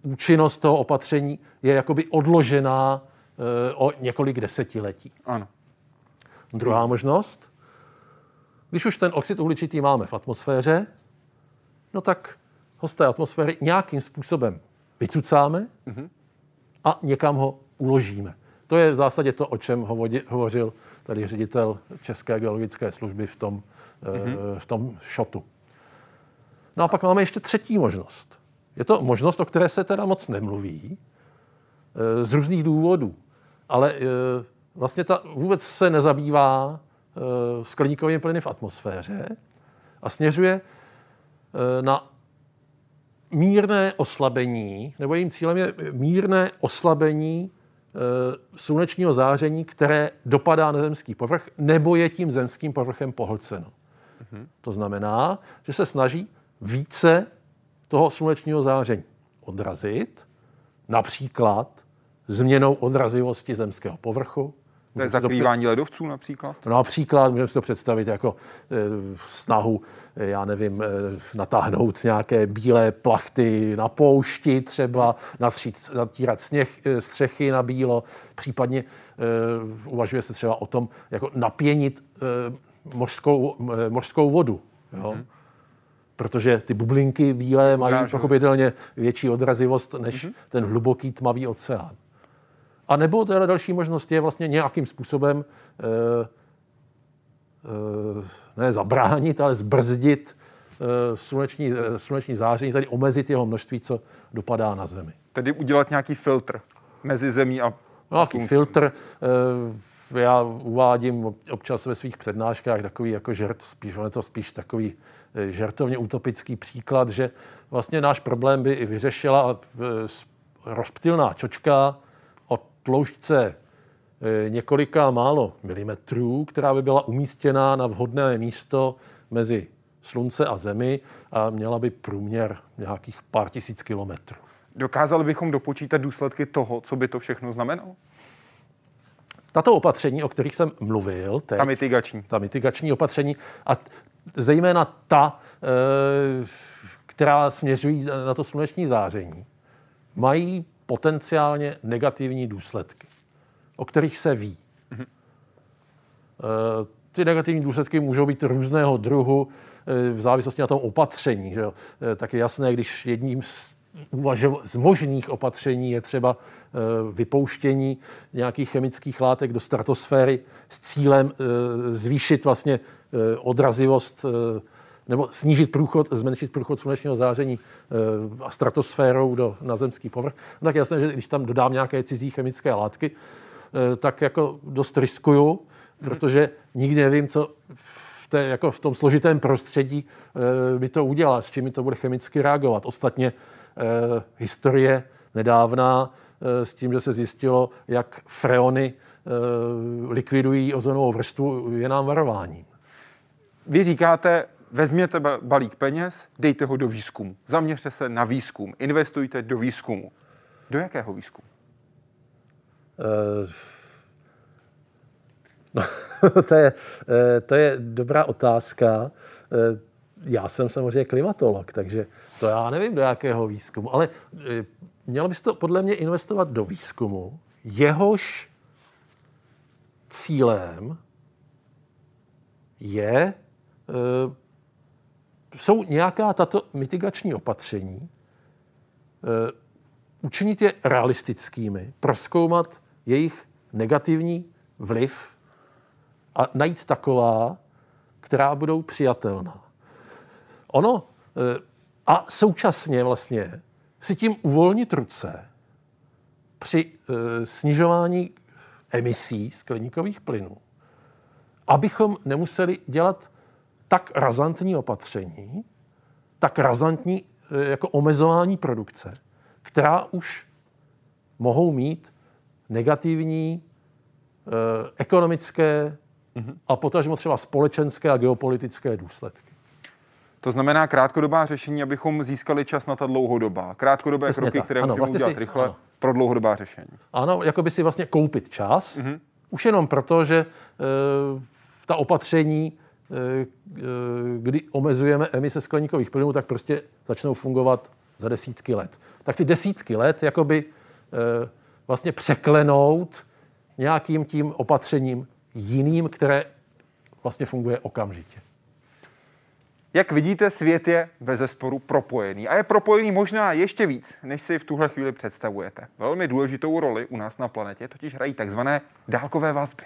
účinnost toho opatření je jakoby odložená o několik desetiletí. Ano. Druhá možnost, když už ten oxid uhličitý máme v atmosféře, no tak ho z té atmosféry nějakým způsobem vycucáme, mm-hmm a někam ho uložíme. To je v zásadě to, o čem hovořil tady ředitel České geologické služby v tom, mm-hmm. v tom šotu. No a pak máme ještě třetí možnost. Je to možnost, o které se teda moc nemluví, eh, z různých důvodů. Ale eh, vlastně ta vůbec se nezabývá skleníkovými plyny v atmosféře a směřuje na mírné oslabení, nebo jejím cílem je mírné oslabení e, slunečního záření, které dopadá na zemský povrch, nebo je tím zemským povrchem pohlceno. Mm-hmm. To znamená, že se snaží více toho slunečního záření odrazit, například změnou odrazivosti zemského povrchu, to je zakrývání ledovců například? No, například můžeme si to představit jako e, snahu, e, já nevím, e, natáhnout nějaké bílé plachty na poušti třeba, natřít, natírat sněh, e, střechy na bílo, případně e, uvažuje se třeba o tom, jako napěnit e, mořskou, e, mořskou vodu. Jo? Mm-hmm. Protože ty bublinky bílé mají pochopitelně větší odrazivost než mm-hmm. ten hluboký tmavý oceán. A nebo teda další možnost je vlastně nějakým způsobem e, e, ne zabránit, ale zbrzdit e, sluneční, e, sluneční záření, tedy omezit jeho množství, co dopadá na Zemi. Tedy udělat nějaký filtr mezi Zemí a Nějaký filtr. eh, Já uvádím ob- občas ve svých přednáškách takový jako žert, spíš, je to spíš takový žertovně utopický příklad, že vlastně náš problém by i vyřešila rozptylná čočka tloušťce eh, několika málo milimetrů, která by byla umístěná na vhodné místo mezi Slunce a Zemi a měla by průměr nějakých pár tisíc kilometrů. Dokázali bychom dopočítat důsledky toho, co by to všechno znamenalo? Tato opatření, o kterých jsem mluvil, teď, Ta mitigační. ta mitigační opatření a t- zejména ta, eh, která směřují na to sluneční záření, mají potenciálně negativní důsledky, o kterých se ví. Eh, Ty negativní důsledky můžou být různého druhu eh, v závislosti na tom opatření. Že? Eh, Tak je jasné, když jedním z, z možných opatření je třeba vypouštění nějakých chemických látek do stratosféry s cílem zvýšit vlastně odrazivost nebo snížit průchod, zmenšit průchod slunečního záření eh, a stratosférou do, na zemský povrch, no tak jasné, že když tam dodám nějaké cizí chemické látky, eh, tak jako dost riskuju, protože nikdy nevím, co v, té, jako v tom složitém prostředí eh, by to udělá, s čím to bude chemicky reagovat. Ostatně eh, historie nedávná eh, s tím, že se zjistilo, jak freony eh, likvidují ozonovou vrstvu, je nám varováním. Vy říkáte, vezměte ba- balík peněz, dejte ho do výzkumu. Zaměřte se na výzkum. Investujte do výzkumu. Do jakého výzkumu? Eh, No, to, je, eh, to je dobrá otázka. Eh, Já jsem samozřejmě klimatolog, takže to já nevím, do jakého výzkumu. Ale eh, mělo by se to podle mě investovat do výzkumu, jehož cílem je, jsou nějaká tato mitigační opatření, eh, učinit je realistickými, proskoumat jejich negativní vliv a najít taková, která budou přijatelná. Ono eh, a současně vlastně si tím uvolnit ruce při eh, snižování emisí skleníkových plynů, abychom nemuseli dělat tak razantní opatření, tak razantní eh, jako omezování produkce, která už mohou mít negativní eh, ekonomické a potažmo třeba společenské a geopolitické důsledky. To znamená krátkodobá řešení, abychom získali čas na ta dlouhodobá. Krátkodobé Přesně kroky, tak. které Ano, můžeme vlastně udělat si- rychle ano. pro dlouhodobá řešení. Ano, jako by si vlastně koupit čas, mm-hmm. už jenom proto, že e, ta opatření, e, e, kdy omezujeme emise skleníkových plynů, tak prostě začnou fungovat za desítky let. Tak ty desítky let jakoby e, vlastně překlenout nějakým tím opatřením jiným, které vlastně funguje okamžitě. Jak vidíte, svět je bez zesporu propojený. A je propojený možná ještě víc, než si v tuhle chvíli představujete. Velmi důležitou roli u nás na planetě totiž hrají takzvané dálkové vazby.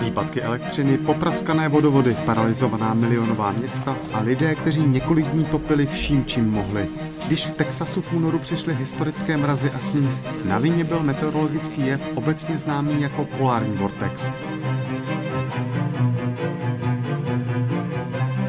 Výpadky elektřiny, popraskané vodovody, paralizovaná milionová města a lidé, kteří několik dní topili vším, čím mohli. Když v Texasu v únoru přišly historické mrazy a sníh, na vině byl meteorologický jev obecně známý jako polární vortex.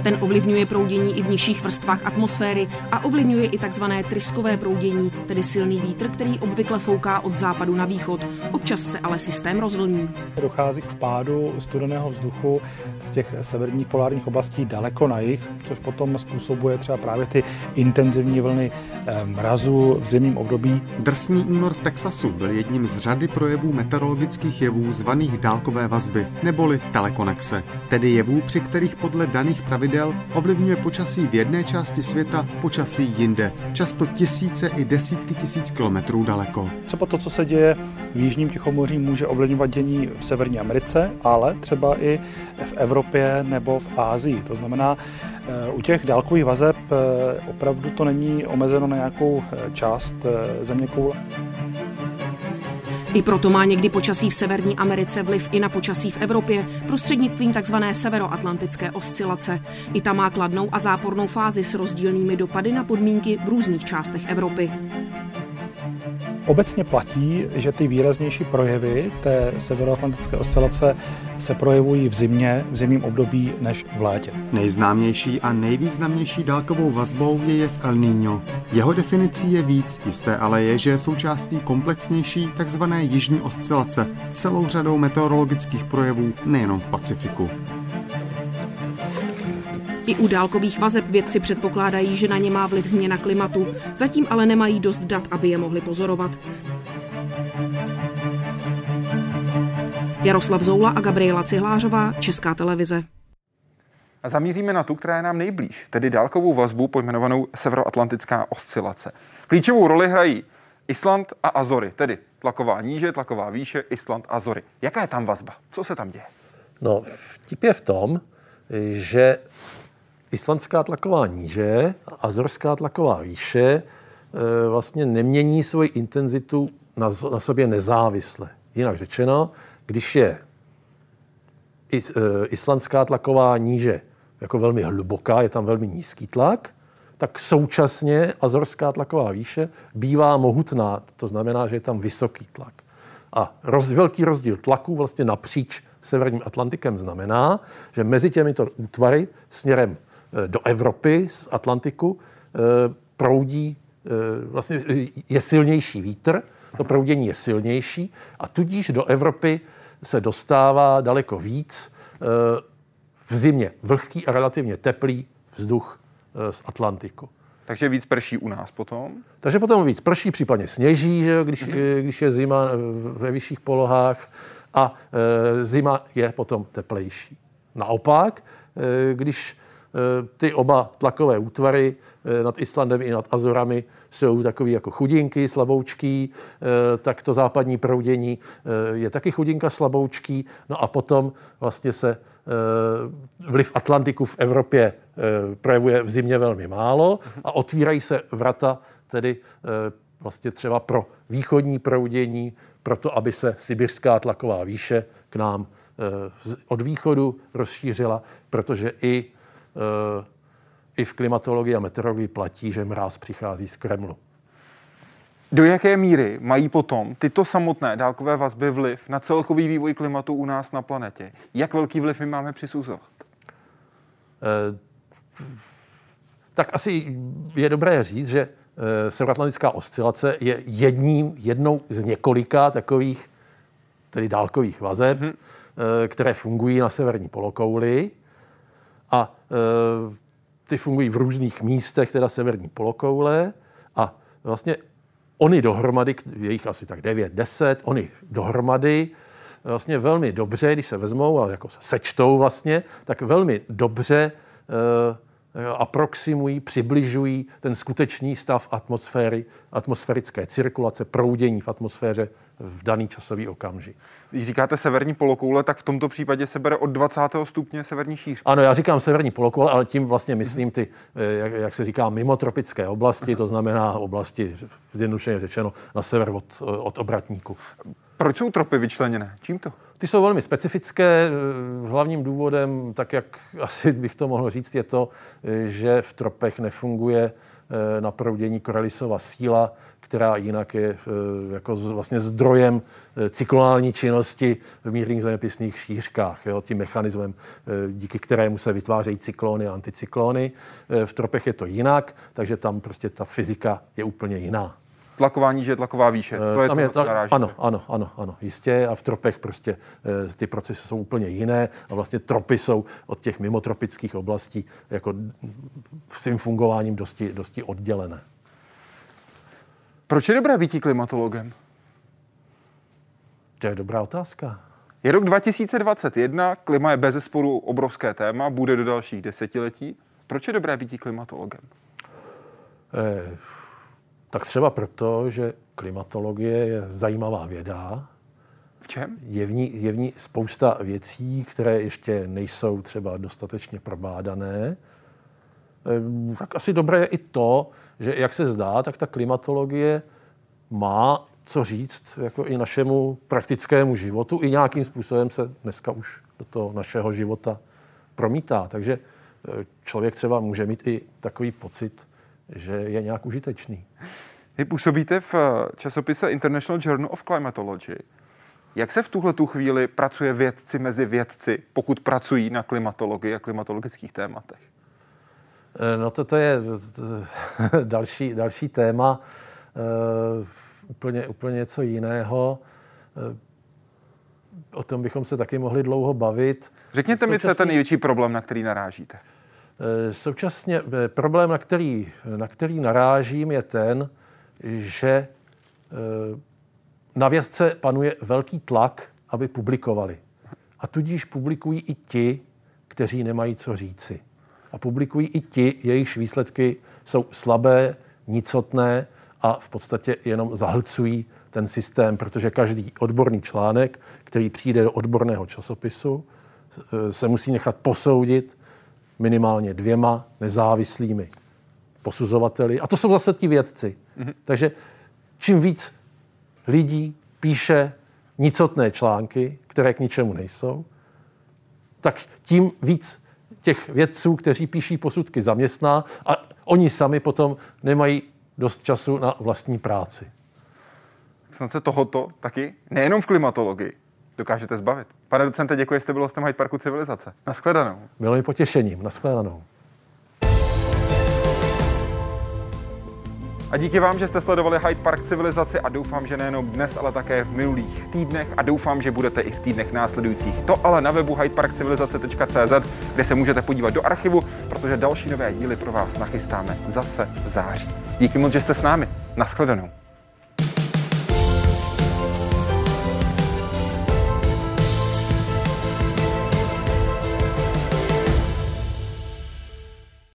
Ten ovlivňuje proudění i v nižších vrstvách atmosféry a ovlivňuje i takzvané tryskové proudění, tedy silný vítr, který obvykle fouká od západu na východ. Občas se ale systém rozvlní. Dochází k vpádu studeného vzduchu z těch severních polárních oblastí daleko na jih, což potom způsobuje třeba právě ty intenzivní vlny eh, mrazu v zimním období. Drsný únor v Texasu byl jedním z řady projevů meteorologických jevů zvaných dálkové vazby, neboli telekonexe, tedy jevů, při kterých podle daných pravidel ovlivňuje počasí v jedné části světa počasí jinde, často tisíce i desítky tisíc kilometrů daleko. Třeba to, co se děje v Jižním Tichomoří, může ovlivňovat dění v Severní Americe, ale třeba i v Evropě nebo v Ázii. To znamená, eh, u těch dálkových vazeb eh, opravdu to není omezeno na nějakou eh, část eh, země koule. I proto má někdy počasí v Severní Americe vliv i na počasí v Evropě prostřednictvím tzv. severoatlantické oscilace. I ta má kladnou a zápornou fázi s rozdílnými dopady na podmínky v různých částech Evropy. Obecně platí, že ty výraznější projevy té severoatlantické oscilace se projevují v zimě, v zimním období, než v létě. Nejznámější a nejvýznamnější dálkovou vazbou je jev El Niño. Jeho definicí je víc, jisté ale je, že je součástí komplexnější takzvané jižní oscilace s celou řadou meteorologických projevů nejenom v Pacifiku. I u dálkových vazeb vědci předpokládají, že na ně má vliv změna klimatu, zatím ale nemají dost dat, aby je mohli pozorovat. Jaroslav Zoula a Gabriela Cihlářová, Česká televize. A zamíříme na tu, která je nám nejblíž, tedy dálkovou vazbu pojmenovanou Severoatlantická oscilace. Klíčovou roli hrají Island a Azory, tedy tlaková níže, tlaková výše, Island, Azory. Jaká je tam vazba? Co se tam děje? No, vtip je v tom, že islandská tlaková níže a azorská tlaková výše e, vlastně nemění svoji intenzitu na, na sobě nezávisle. Jinak řečeno, když je is, e, islandská tlaková níže jako velmi hluboká, je tam velmi nízký tlak, tak současně azorská tlaková výše bývá mohutná. To znamená, že je tam vysoký tlak. A roz, velký rozdíl tlaku vlastně napříč severním Atlantikem znamená, že mezi těmito útvary směrem do Evropy z Atlantiku eh, proudí, eh, vlastně je silnější vítr, to proudění je silnější a tudíž do Evropy se dostává daleko víc v zimě vlhký a relativně teplý vzduch z Atlantiku. Takže víc prší u nás potom? Takže potom víc prší, případně sněží, že když, mm-hmm. když je zima ve vyšších polohách a e, zima je potom teplejší. Naopak, e, když Eh, ty oba tlakové útvary eh, nad Islandem i nad Azorami jsou takový jako chudinky, slaboučký, eh, tak to západní proudění je taky chudinka, slaboučký. No a potom vlastně se vliv Atlantiku v Evropě projevuje v zimě velmi málo a otvírají se vrata tedy vlastně třeba pro východní proudění, proto aby se sibirská tlaková výše k nám od východu rozšířila, protože i i v klimatologii a meteorologii platí, že mráz přichází z Kremlu. Do jaké míry mají potom tyto samotné dálkové vazby vliv na celkový vývoj klimatu u nás na planetě? Jak velký vliv my máme přisuzovat? Eh, tak asi je dobré říct, že eh, severoatlantická oscilace je jedním, jednou z několika takových tedy dálkových vazeb, hmm. eh, které fungují na severní polokouli. A e, ty fungují v různých místech, teda severní polokoule. A vlastně oni dohromady, je jich asi tak 9, 10, oni dohromady vlastně velmi dobře, když se vezmou a jako se sečtou vlastně, tak velmi dobře e, aproximují, přibližují ten skutečný stav atmosféry, atmosférické cirkulace, proudění v atmosféře v daný časový okamžik. Když říkáte severní polokoule, tak v tomto případě se bere od 20. stupně severní šíř. Ano, já říkám severní polokoule, ale tím vlastně myslím ty, eh, jak, jak se říká, mimotropické oblasti, to znamená oblasti, zjednodušeně řečeno, na sever od, od obratníku. Proč jsou tropy vyčleněné? Čím to? Ty jsou velmi specifické. Eh, hlavním důvodem, tak jak asi bych to mohl říct, je to, eh, že v tropech nefunguje na proudění Corellisova síla, která jinak je eh, jako vlastně zdrojem eh, cyklonální činnosti v mírných zeměpisných šířkách, jo, tím mechanismem, eh, díky kterému se vytvářejí cyklony a anticyklony. V tropech je to jinak, takže tam prostě ta fyzika je úplně jiná. Tlaková níže, tlaková výše. To je Tam to, je, co narážíme. Ano, ano, ano, ano, jistě. A v tropech prostě ty procesy jsou úplně jiné a vlastně tropy jsou od těch mimotropických oblastí jako svým fungováním dosti, dosti oddělené. Proč je dobré být klimatologem? To je dobrá otázka. Je rok 2021, klima je bez sporu obrovské téma, bude do dalších desetiletí. Proč je dobré být klimatologem? Eh, tak třeba proto, že klimatologie je zajímavá věda. V čem? Je v, ní, je v ní spousta věcí, které ještě nejsou třeba dostatečně probádané. Eh, tak asi dobré je i to, že jak se zdá, tak ta klimatologie má co říct jako i našemu praktickému životu. I nějakým způsobem se dneska už do toho našeho života promítá. Takže e, člověk třeba může mít i takový pocit, že je nějak užitečný. Vy působíte v eh, časopise International Journal of Climatology. Jak se v tuhle tu chvíli pracuje vědci mezi vědci, pokud pracují na klimatologii a klimatologických tématech? Eh, no to, to je další, další téma, uh, úplně, úplně něco jiného. O tom bychom se taky mohli dlouho bavit. Řekněte mi, co je ten největší problém, na který narážíte. Současně problém, na který, na který narážím, je ten, že na vědce panuje velký tlak, aby publikovali. A tudíž publikují i ti, kteří nemají co říci. A publikují i ti, jejichž výsledky jsou slabé, nicotné a v podstatě jenom zahlcují ten systém, protože každý odborný článek, který přijde do odborného časopisu, se musí nechat posoudit minimálně dvěma nezávislými posuzovateli. A to jsou zase ti vědci. Mm-hmm. Takže čím víc lidí píše nicotné články, které k ničemu nejsou, tak tím víc těch vědců, kteří píší posudky, zaměstná a oni sami potom nemají dost času na vlastní práci. Snad se tohoto taky, nejenom v klimatologii, dokážete zbavit. Pane docente, děkuji, že jste byl hostem Hyde Parku Civilizace. Naschledanou. Bylo mi potěšením. Naschledanou. A díky vám, že jste sledovali Hyde Park civilizaci a doufám, že nejenom dnes, ale také v minulých týdnech a doufám, že budete i v týdnech následujících. To ale na webu hydeparkcivilizace.cz, kde se můžete podívat do archivu, protože další nové díly pro vás nachystáme zase v září. Díky moc, že jste s námi. Naschledanou.